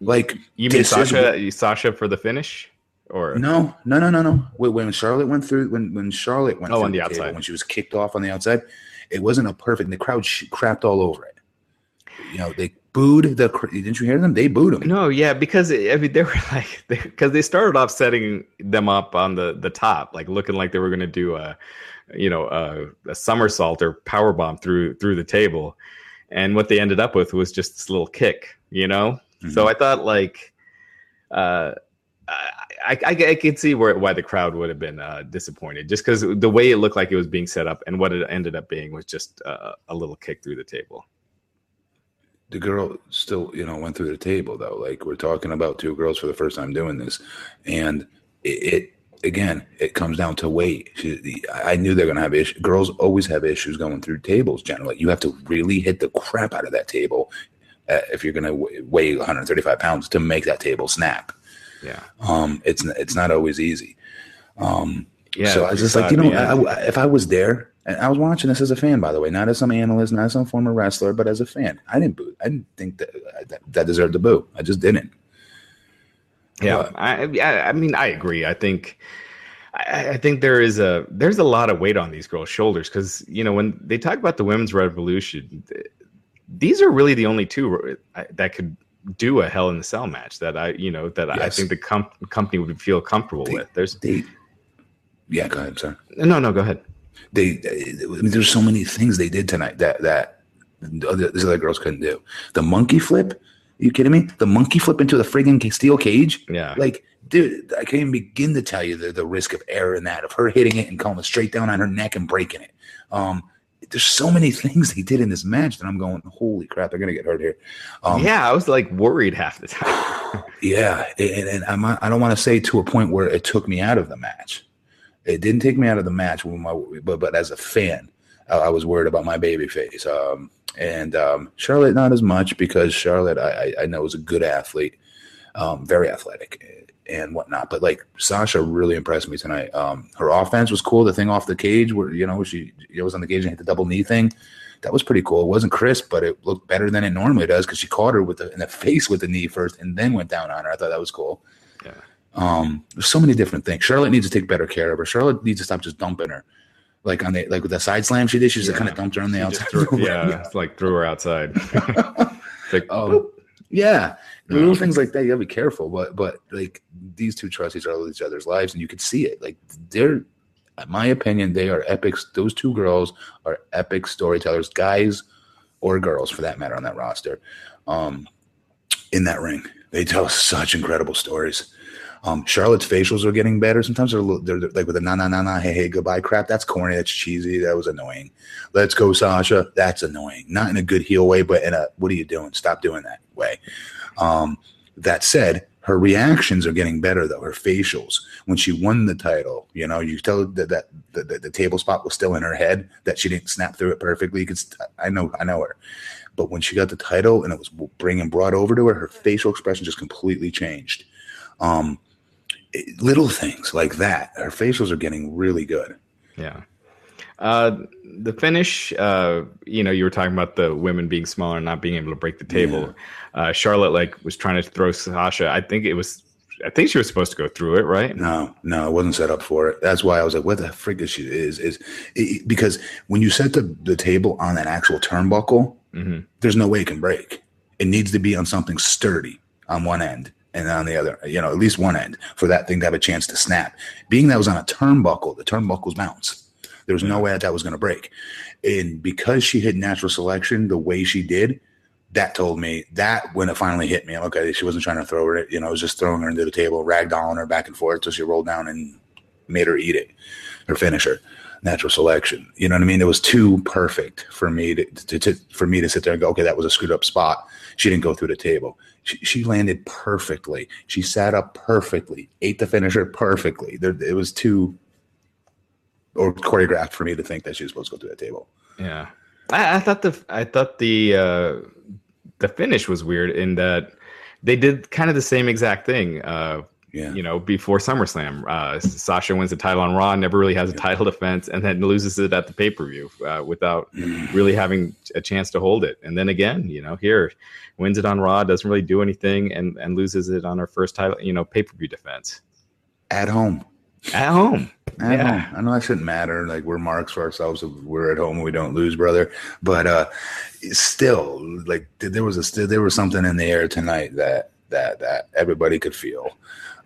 like you mean is- sasha sasha for the finish or no, no, no, no, no. When, when Charlotte went through, when when Charlotte went Oh, through on the table, outside. when she was kicked off on the outside, it wasn't a perfect. The crowd sh- crapped all over it. You know, they booed the. Didn't you hear them? They booed them. No, yeah, because I mean they were like because they started off setting them up on the the top, like looking like they were going to do a, you know, a, a somersault or power bomb through through the table, and what they ended up with was just this little kick, you know. So I thought like, uh, I, I I could see where why the crowd would have been uh, disappointed, just because the way it looked like it was being set up and what it ended up being was just uh, a little kick through the table. the girl still, you know, went through the table though. Like we're talking about two girls for the first time doing this, and it, it again, it comes down to weight. She, I knew they're gonna have issues. Girls always have issues going through tables. Generally, you have to really hit the crap out of that table uh, if you're gonna w- weigh 135 pounds to make that table snap. Yeah, Um, it's it's not always easy. Um, yeah. so I was just like, you know. I, I- if I was there, and I was watching this as a fan, by the way, not as some analyst, not as some former wrestler, but as a fan, I didn't boo. I didn't think that that, that deserved to boo. I just didn't. Yeah, But- I, I, I mean, I agree. I think, I, think there is a there's a lot of weight on these girls' shoulders because you know when they talk about the women's revolution, th- these are really the only two uh, that could do a Hell in the Cell match that I, you know, that I think the com- company would feel comfortable They- with. There's They, yeah, go ahead, sir. no, no, go ahead. They, they I mean, there's so many things they did tonight that that these other girls couldn't do. The monkey flip. you kidding me? The monkey flip into the friggin' steel cage. Yeah, Like, dude, I can't even begin to tell you the, the risk of error in that, of her hitting it and coming straight down on her neck and breaking it. Um, there's so many things they did in this match that I'm going, holy crap, they're gonna get hurt here. Um, yeah, I was like worried half the time. yeah, and, and I'm, I don't want to say to a point where it took me out of the match. It didn't take me out of the match, my, but but as a fan, I, I was worried about my baby face. Um, and um, Charlotte, not as much because Charlotte, I, I- I know is a good athlete, um, very athletic and whatnot. But like Sasha really impressed me tonight. Um, her offense was cool. The thing off the cage where you know she it was on the cage and hit the double knee thing. That was pretty cool. It wasn't crisp, but it looked better than it normally does because she caught her with the in the face with the knee first and then went down on her. I thought that was cool. Yeah. Um, there's so many different things. Charlotte needs to take better care of her. Charlotte needs to stop just dumping her. Like on the like with the side slam she did, she just Yeah. kind of dumped her on the She outside. threw- yeah, it's like threw her outside. Like, Um, yeah, little things like that. You gotta be careful, but but like these two trust each other with each other's lives, and you can see it. Like they're, in my opinion, they are epics. Those two girls are epic storytellers, guys or girls for that matter, on that roster. Um, in that ring. They tell such incredible stories. Um, Charlotte's facials are getting better. Sometimes they're, little, they're, they're like with a na na na na hey hey goodbye crap. That's corny. That's cheesy. That was annoying. Let's go Sasha. That's annoying. Not in a good heel way, but in a what are you doing? Stop doing that way. Um, that said, her reactions are getting better though. Her facials when she won the title, you know, you tell that that the, the, the table spot was still in her head that she didn't snap through it perfectly. Because I know I know her, but when she got the title and it was bringing brought over to her, her facial expression just completely changed. Um, it, little things like that. Her facials are getting really good. Yeah. Uh, the finish, uh, you know, you were talking about the women being smaller and not being able to break the table. Yeah. Uh, Charlotte like was trying to throw Sasha. I think it was, I think she was supposed to go through it, right? No, no, it wasn't set up for it. That's why I was like, "What the frick is she?" Is is it, because when you set the, the table on an actual turnbuckle, mm-hmm. there's no way it can break. It needs to be on something sturdy on one end and on the other, you know, at least one end for that thing to have a chance to snap. Being that was on a turnbuckle, the turnbuckles bounce. There was no way that, that was going to break. And because she hit natural selection the way she did, that told me that when it finally hit me, okay, she wasn't trying to throw her, you know, it was just throwing her into the table, ragdolling her back and forth until she rolled down and made her eat it, her finisher, natural selection. You know what I mean? It was too perfect for me to, to, to for me to sit there and go, okay, that was a screwed up spot. She didn't go through the table. She, she landed perfectly. She sat up perfectly, ate the finisher perfectly. There, it was too or choreographed for me to think that she was supposed to go through that table. Yeah, I, I thought the I thought the uh, the finish was weird in that they did kind of the same exact thing. Uh, yeah. You know, before SummerSlam, uh, Sasha wins the title on Raw, never really has a title defense, and then loses it at the pay per view uh, without really having a chance to hold it. And then again, you know, here wins it on Raw, doesn't really do anything, and and loses it on her first title, you know, pay per view defense at home. At home. I yeah. Know, I know that shouldn't matter. Like we're marks for ourselves if we're at home we don't lose, brother. But uh still, like there was a still there was something in the air tonight that that that everybody could feel.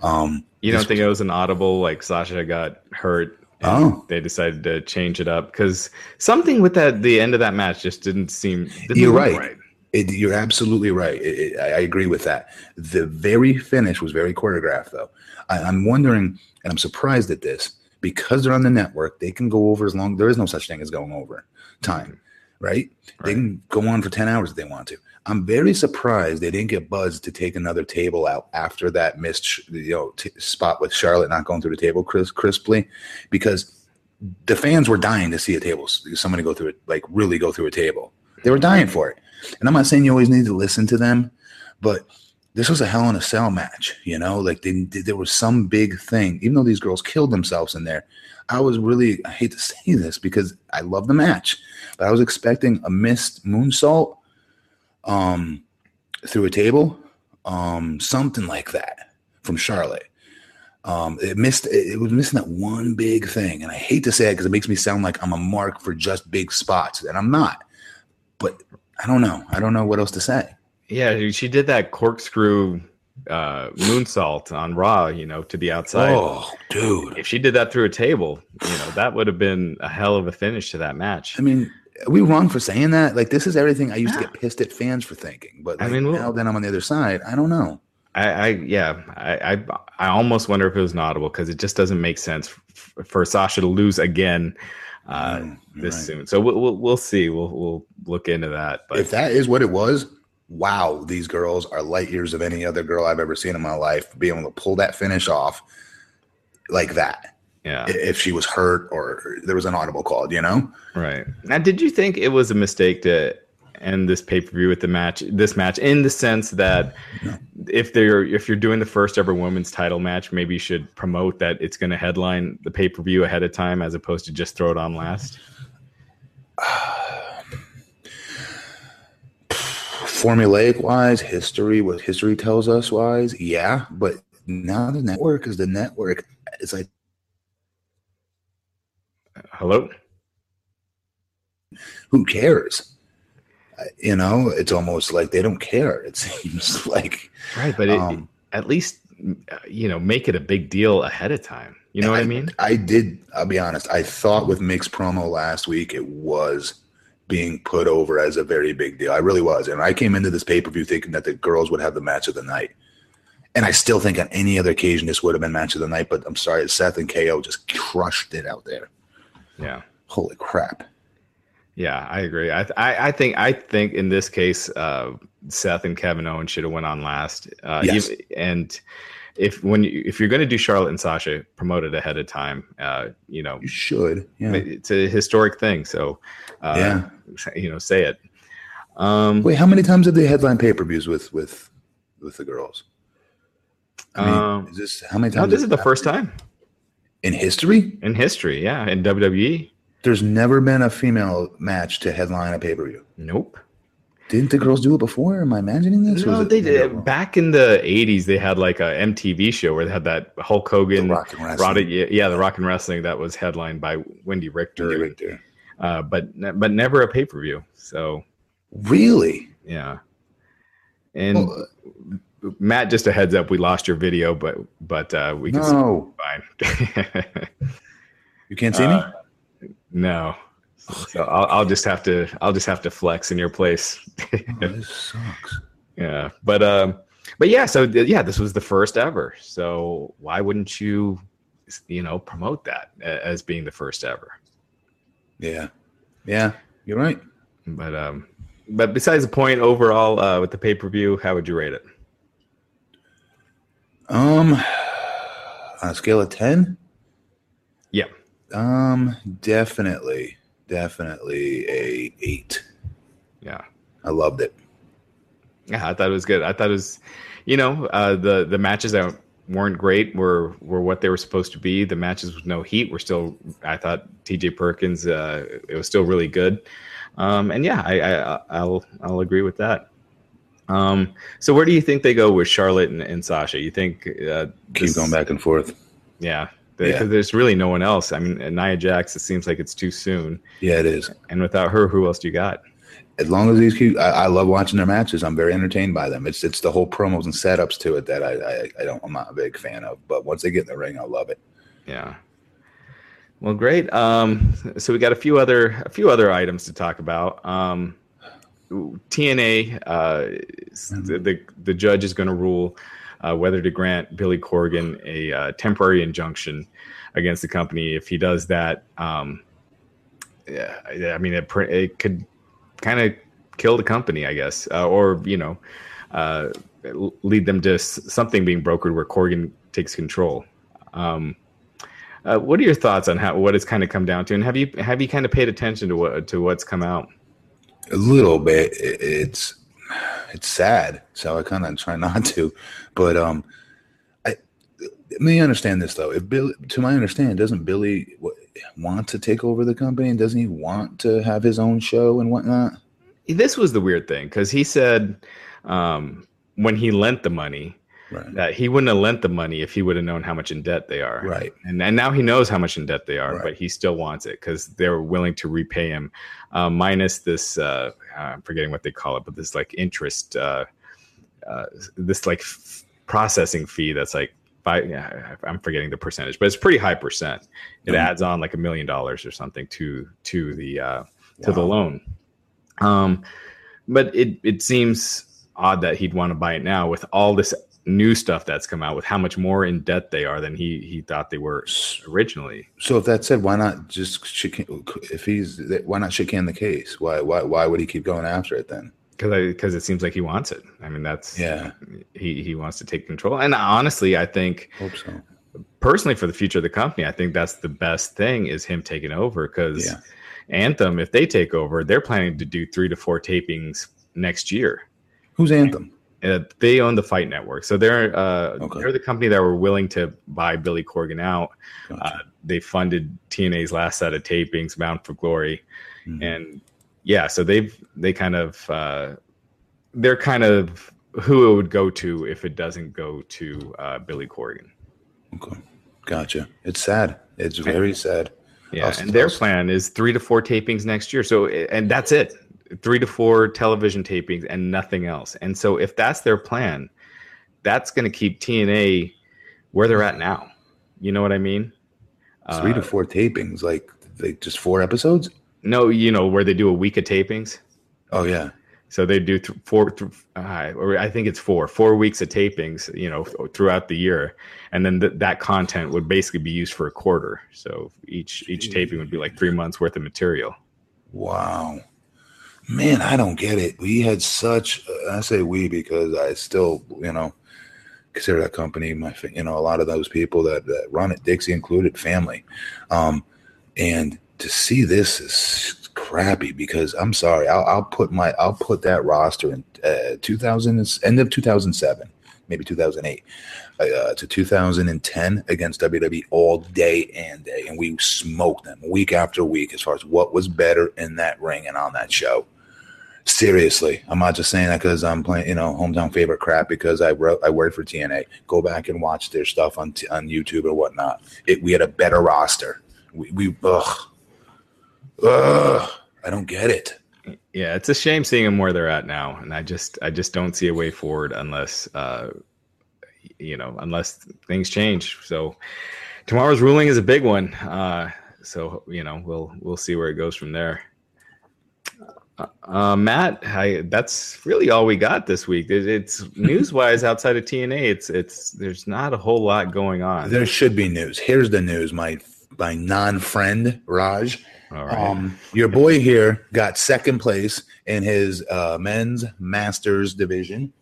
Um You don't think it was an audible like Sasha got hurt oh. they decided to change it up because something with that the end of that match just didn't seem didn't you're right. right. It, you're absolutely right. It, it, I agree with that. The very finish was very choreographed, though. I, I'm wondering, and I'm surprised at this because they're on the network, they can go over as long. There is no such thing as going over time, right? right? They can go on for ten hours if they want to. I'm very surprised they didn't get buzzed to take another table out after that missed, you know, t- spot with Charlotte not going through the table cris- crisply, because the fans were dying to see a table, somebody go through it, like really go through a table. They were dying for it. And I'm not saying you always need to listen to them, but this was a hell in a cell match, you know, like they, there was some big thing, even though these girls killed themselves in there. I was really, I hate to say this because I love the match, but I was expecting a missed moonsault um, through a table, um, something like that from Charlotte. Um, it missed, it was missing that one big thing. And I hate to say it because it makes me sound like I'm a mark for just big spots, and I'm not. But I don't know. I don't know what else to say. Yeah, she did that corkscrew uh, moonsault on Raw, you know, to the outside. Oh, dude! If she did that through a table, you know, that would have been a hell of a finish to that match. I mean, are we wrong for saying that? Like, this is everything I used yeah. to get pissed at fans for thinking. But like, I mean, now that I'm on the other side, I don't know. I, I yeah, I, I, I almost wonder if it was an audible because it just doesn't make sense for, for Sasha to lose again uh, mm, this right. soon. So we'll, we'll, we'll see. We'll we'll look into that. But if that is what it was, wow, these girls are light years of any other girl I've ever seen in my life. Being able to pull that finish off like that. Yeah. If she was hurt or there was an audible called, you know? Right. Now, did you think it was a mistake to end this pay per view with the match, this match, in the sense that no. if they're if you're doing the first ever women's title match, maybe you should promote that it's going to headline the pay per view ahead of time as opposed to just throw it on last. formulaic wise, history, what history tells us wise, yeah. But now the network is the network. It's like, hello. Who cares? You know, it's almost like they don't care. It seems like right, but um, it, at least you know make it a big deal ahead of time. You know what I, I mean? I did. I'll be honest. I thought with Mick's promo last week, it was being put over as a very big deal. I really was. And I came into this pay per view thinking that the girls would have the match of the night. And I still think on any other occasion this would have been match of the night, but I'm sorry, Seth and KO just crushed it out there. Yeah. Holy crap. Yeah, I agree. I, I, I think I think in this case, uh, Seth and Kevin Owens should have went on last. Uh, Yes. even- and if when you, if you're going to do Charlotte and Sasha, promote it ahead of time. Uh, you know, You should. Yeah. it's a historic thing. So, uh, Yeah. you know, say it. Um, Wait, how many times have they headline pay per views with with with the girls? I mean, Um, is this how many no, times? this is the first time in history. in history. Yeah, in WWE. There's never been a female match to headline a pay per view. Nope. Didn't the girls do it before? Am I imagining this? No, they did. Back in the '80s, they had like a MTV show where they had that Hulk Hogan, The Rock and Wrestling. Roddy- yeah, the Rock and Wrestling that was headlined by Wendi Richter, Really right there. uh, but but never a pay per view. So Really? yeah, and Well, Matt, just a heads up, we lost your video, but but uh, we can no, fine. you can't see Uh, me. no, so I'll, I'll just have to I'll just have to flex in your place. Oh, this sucks. Yeah, but um, but yeah, so th- yeah, this was the first ever. So why wouldn't you, you know, promote that as being the first ever? Yeah, yeah, you're right. But um, but besides the point, overall, uh, with the pay per view, how would you rate it? Um, on a scale of ten, Yeah, um, definitely, definitely a eight. yeah, I loved it. yeah. I thought it was good. I thought it was, you know, uh, the the matches that weren't great were were what they were supposed to be. The matches with no heat were still. I thought T.J. Perkins, uh, it was still really good. Um, and yeah, I, I I'll I'll agree with that. Um, so where do you think they go with Charlotte and, and Sasha? You think uh, Keep going back and forth. Yeah, because Yeah. there's really no one else. I mean, Nia Jax. It seems like it's too soon. Yeah, it is. And without her, who else do you got? As long as these keep, I, I love watching their matches. I'm very entertained by them. It's it's the whole promos and setups to it that I, I I don't I'm not a big fan of. But once they get in the ring, I love it. Yeah. Well, great. Um, so we got a few other a few other items to talk about. Um, TNA, uh, the, the the judge is going to rule uh, whether to grant Billy Corgan a uh, temporary injunction against the company. If he does that, um, yeah, I mean, it, it could kind of kill the company, I guess, uh, or you know, uh, lead them to something being brokered where Corgan takes control. Um, uh, what are your thoughts on how what it's kind of come down to, and have you have you kind of paid attention to what to what's come out? A little bit. It's it's sad, so I kind of try not to. But um, I let me understand this though. If Billy, to my understanding, doesn't Billy wa- want to take over the company? Doesn't he want to have his own show and whatnot? This was the weird thing because he said um, when he lent the money Right. that he wouldn't have lent the money if he would have known how much in debt they are. Right. And and now he knows how much in debt they are, Right. but he still wants it because they're willing to repay him, uh, minus this. Uh, I'm forgetting what they call it, but this like interest, uh, uh, this like f- processing fee that's like. Five, yeah, I'm forgetting the percentage, but it's pretty high percent. It Mhm. adds on like a million dollars or something to to the uh, to the loan. Um, but it it seems odd that he'd want to buy it now with all this new stuff that's come out with how much more in debt they are than he he thought they were originally. So if that said, why not just if he's why not shake the case? Why why why would he keep going after it then? Because because it seems like he wants it. I mean, that's Yeah. He he wants to take control. And honestly, I think Hope so. personally for the future of the company, I think that's the best thing is him taking over because Yeah. Anthem, if they take over, they're planning to do three to four tapings next year. Who's Anthem? Uh, they own the Fight Network, so they're uh, Okay. they're the company that were willing to buy Billy Corgan out. Gotcha. Uh, they funded TNA's last set of tapings, Bound for Glory, Mhm. and yeah, so they've they kind of uh, they're kind of who it would go to if it doesn't go to uh, Billy Corgan. Okay. Gotcha. It's sad. It's very sad. Yeah, I'll- and their plan is three to four tapings next year. So, and that's it, three to four television tapings and nothing else. And so, if that's their plan, that's going to keep TNA where they're at now. You know what I mean? Three to Uh, four tapings, like they just four episodes. No, you know where they do a week of tapings. Oh yeah. So they do th- four, th- uh, or I think it's four, four weeks of tapings, you know, th- throughout the year, and then th- that content would basically be used for a quarter. So each each taping would be like three months worth of material. Wow. Man, I don't get it. We had such, uh, I say we because I still, you know, consider that company my, you know, a lot of those people that, that run it, Dixie included, family. Um, and to see this is crappy because I'm sorry, I'll, I'll put my, I'll put that roster in uh, 2000, end of 2007, maybe 2008 uh, to 2010 against WWE all day and day, and we smoked them week after week as far as what was better in that ring and on that show. Seriously, I'm not just saying that because I'm playing, you know, hometown favorite crap because I wrote, I worked for TNA. Go back and watch their stuff on t- on YouTube or whatnot. It, we had a better roster. We, we ugh, ugh, I don't get it. Yeah, it's a shame seeing them where they're at now, and I just I just don't see a way forward unless uh, you know unless things change. So tomorrow's ruling is a big one. Uh, so you know we'll we'll see where it goes from there. Uh, uh, Matt, I, that's really all we got this week. It, it's news wise outside of TNA. It's it's there's not a whole lot going on. There should be news. Here's the news, my my non friend Raj. All right. Um, your boy here got second place in his uh, men's masters division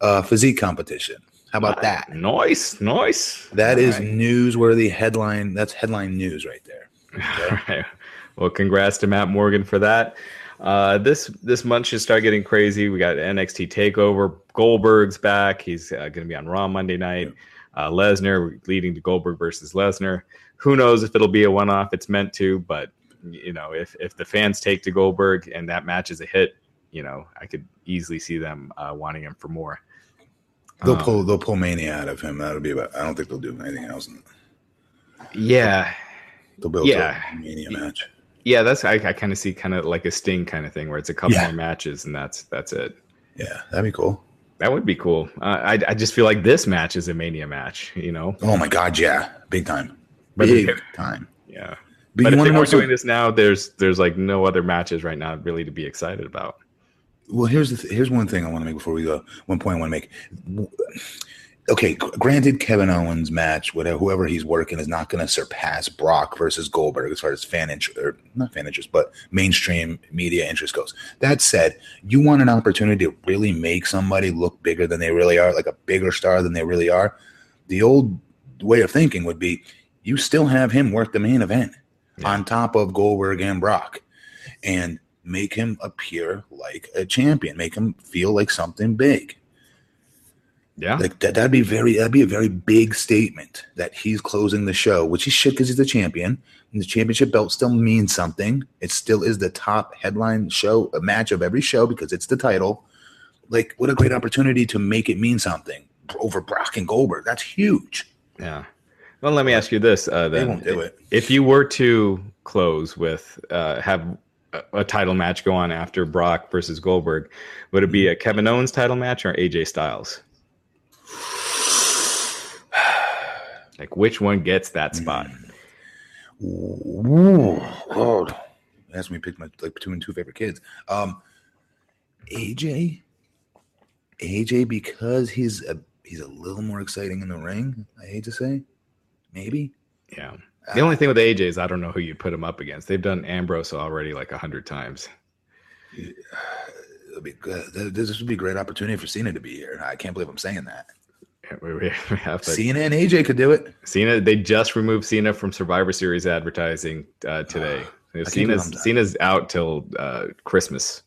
uh, physique competition. How about that? Nice, nice. That All is right. newsworthy headline. That's headline news right there. All right. Well, congrats to Matt Morgan for that. Uh, this this month should start getting crazy. We got NXT Takeover. Goldberg's back. He's uh, going to be on Raw Monday night. Uh, Lesnar leading to Goldberg versus Lesnar. Who knows if it'll be a one off? It's meant to, but you know, if if the fans take to Goldberg and that match is a hit, you know, I could easily see them uh, wanting him for more. They'll Um, pull they'll pull mania out of him. That'll be about. I don't think they'll do anything else. Yeah, They'll build Yeah. a mania match. Yeah. That's I, I kind of see kind of like a Sting kind of thing where it's a couple Yeah. more matches and that's that's it. Yeah, that'd be cool. That would be cool. Uh, I I just feel like this match is a Mania match. You know, Oh my god, yeah, big time, But big time. yeah. But, But you if want they know weren't doing this now, there's there's like no other matches right now really to be excited about. Well, here's the th- here's one thing I want to make before we go. One point I want to make. Okay, granted, Kevin Owens' match, whatever whoever he's working, is not going to surpass Brock versus Goldberg as far as fan interest, or not fan interest, but mainstream media interest goes. That said, you want an opportunity to really make somebody look bigger than they really are, like a bigger star than they really are. The old way of thinking would be you still have him work the main event Yeah. on top of Goldberg and Brock and make him appear like a champion, make him feel like something big. Yeah, Like that, that'd be very, that'd be a very big statement that he's closing the show, which he should because he's the champion. And the championship belt still means something. It still is the top headline show, a match of every show because it's the title. Like, what a great opportunity to make it mean something over Brock and Goldberg. That's huge. yeah. Well, let me ask you this: uh, They won't do it. if you were to close with uh, have a title match go on after Brock versus Goldberg, would it be a Kevin Owens title match or AJ Styles? Like which one gets that spot? Ooh, God. That's me pick my like two and two favorite kids. Um, AJ, AJ, because he's a he's a little more exciting in the ring. I hate to say, maybe. Yeah. The only thing with AJ is I don't know who you put him up against. They've done Ambrose already like a hundred times. It'll be good. This would be a great opportunity for Cena to be here. I can't believe I'm saying that. We have to, Cena and AJ could do it. Cena. They just removed Cena from Survivor Series advertising uh, today. believe Cena's Cena's out till uh, Christmas.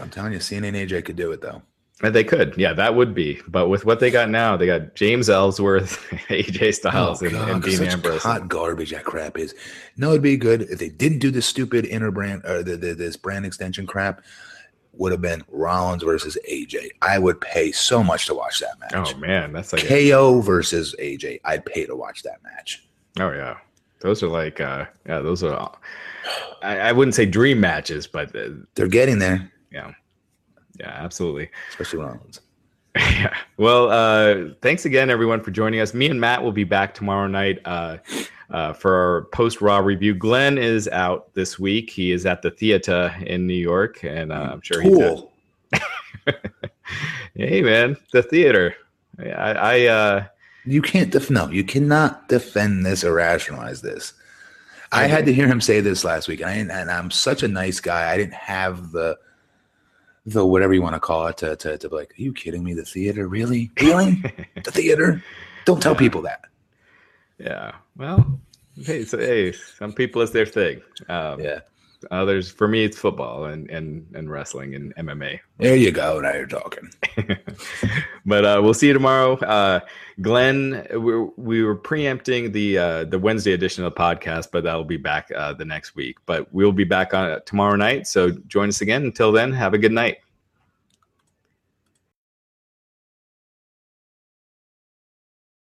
I'm telling you, Cena and AJ could do it though. And they could, yeah, that would be. But with what they got now, they got James Ellsworth, AJ Styles, and, and Oh, Dean such Ambrose. hot garbage that crap is. No, it'd be good if they didn't do this stupid interbrand or the, the, this brand extension crap. Would have been Rollins versus AJ. I would pay so much to watch that match. Oh man, that's like KO versus AJ. I'd pay to watch that match. oh yeah, those are like uh, yeah, those are. I, I wouldn't say dream matches, but uh, They're getting there, yeah, yeah, absolutely. especially Rollins. Yeah. Well, uh, thanks again, everyone, for joining us. Me and Matt will be back tomorrow night uh, uh, for our post Raw review. Glenn is out this week. He is at the theater in New York, and uh, I'm sure Cool. he's. hey, man, the theater. I, I uh, You can't def- no, you cannot defend this or rationalize this. I had to hear him say this last week, and, I, and I'm such a nice guy. I didn't have the the whatever you want to call it to, to, to be like, are you kidding me? The theater, really, really, the theater? Don't tell people that. yeah. Well, hey, so, hey, some people it's their thing. Um, Yeah, Others, for me, it's football and and and wrestling and MMA. there you go. Now you're talking. but uh, we'll see you tomorrow. Uh, Glenn, we were, we were preempting the uh, the Wednesday edition of the podcast, but that'll be back uh, the next week. But we'll be back on it tomorrow night. So join us again. Until then, have a good night.